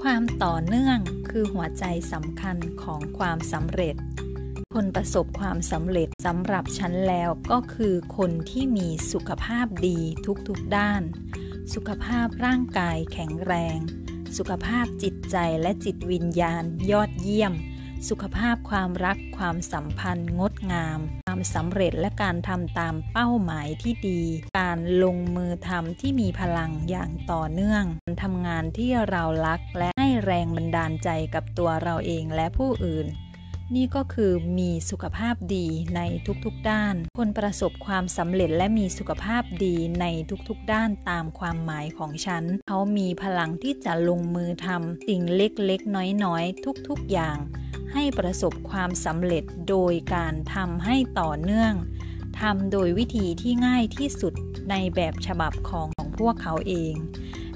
ความต่อเนื่องคือหัวใจสำคัญของความสำเร็จ คนประสบความสำเร็จสำหรับฉันแล้วก็คือคนที่มีสุขภาพดีทุกๆด้าน สุขภาพร่างกายแข็งแรง สุขภาพจิตใจและจิตวิญญาณยอดเยี่ยม สุขภาพความรักความสัมพันธ์งดงาม ความสำเร็จและการทำตามเป้าหมายที่ดี การลงมือทำที่มีพลังอย่างต่อเนื่อง ทำงานที่เรารักและให้แรงบันดาลใจกับตัวเราเองและผู้อื่น นี่ก็คือมีสุขภาพดีในทุกๆด้าน คนประสบความสำเร็จและมีสุขภาพดีในทุกๆด้านตามความหมายของฉัน เขามีพลังที่จะลงมือทำสิ่งเล็กๆ น้อยๆ ทุกๆอย่าง ให้ประสบความสำเร็จโดยการทำให้ต่อเนื่องทำโดยวิธีที่ง่ายที่สุดในแบบฉบับของของพวกเขาเอง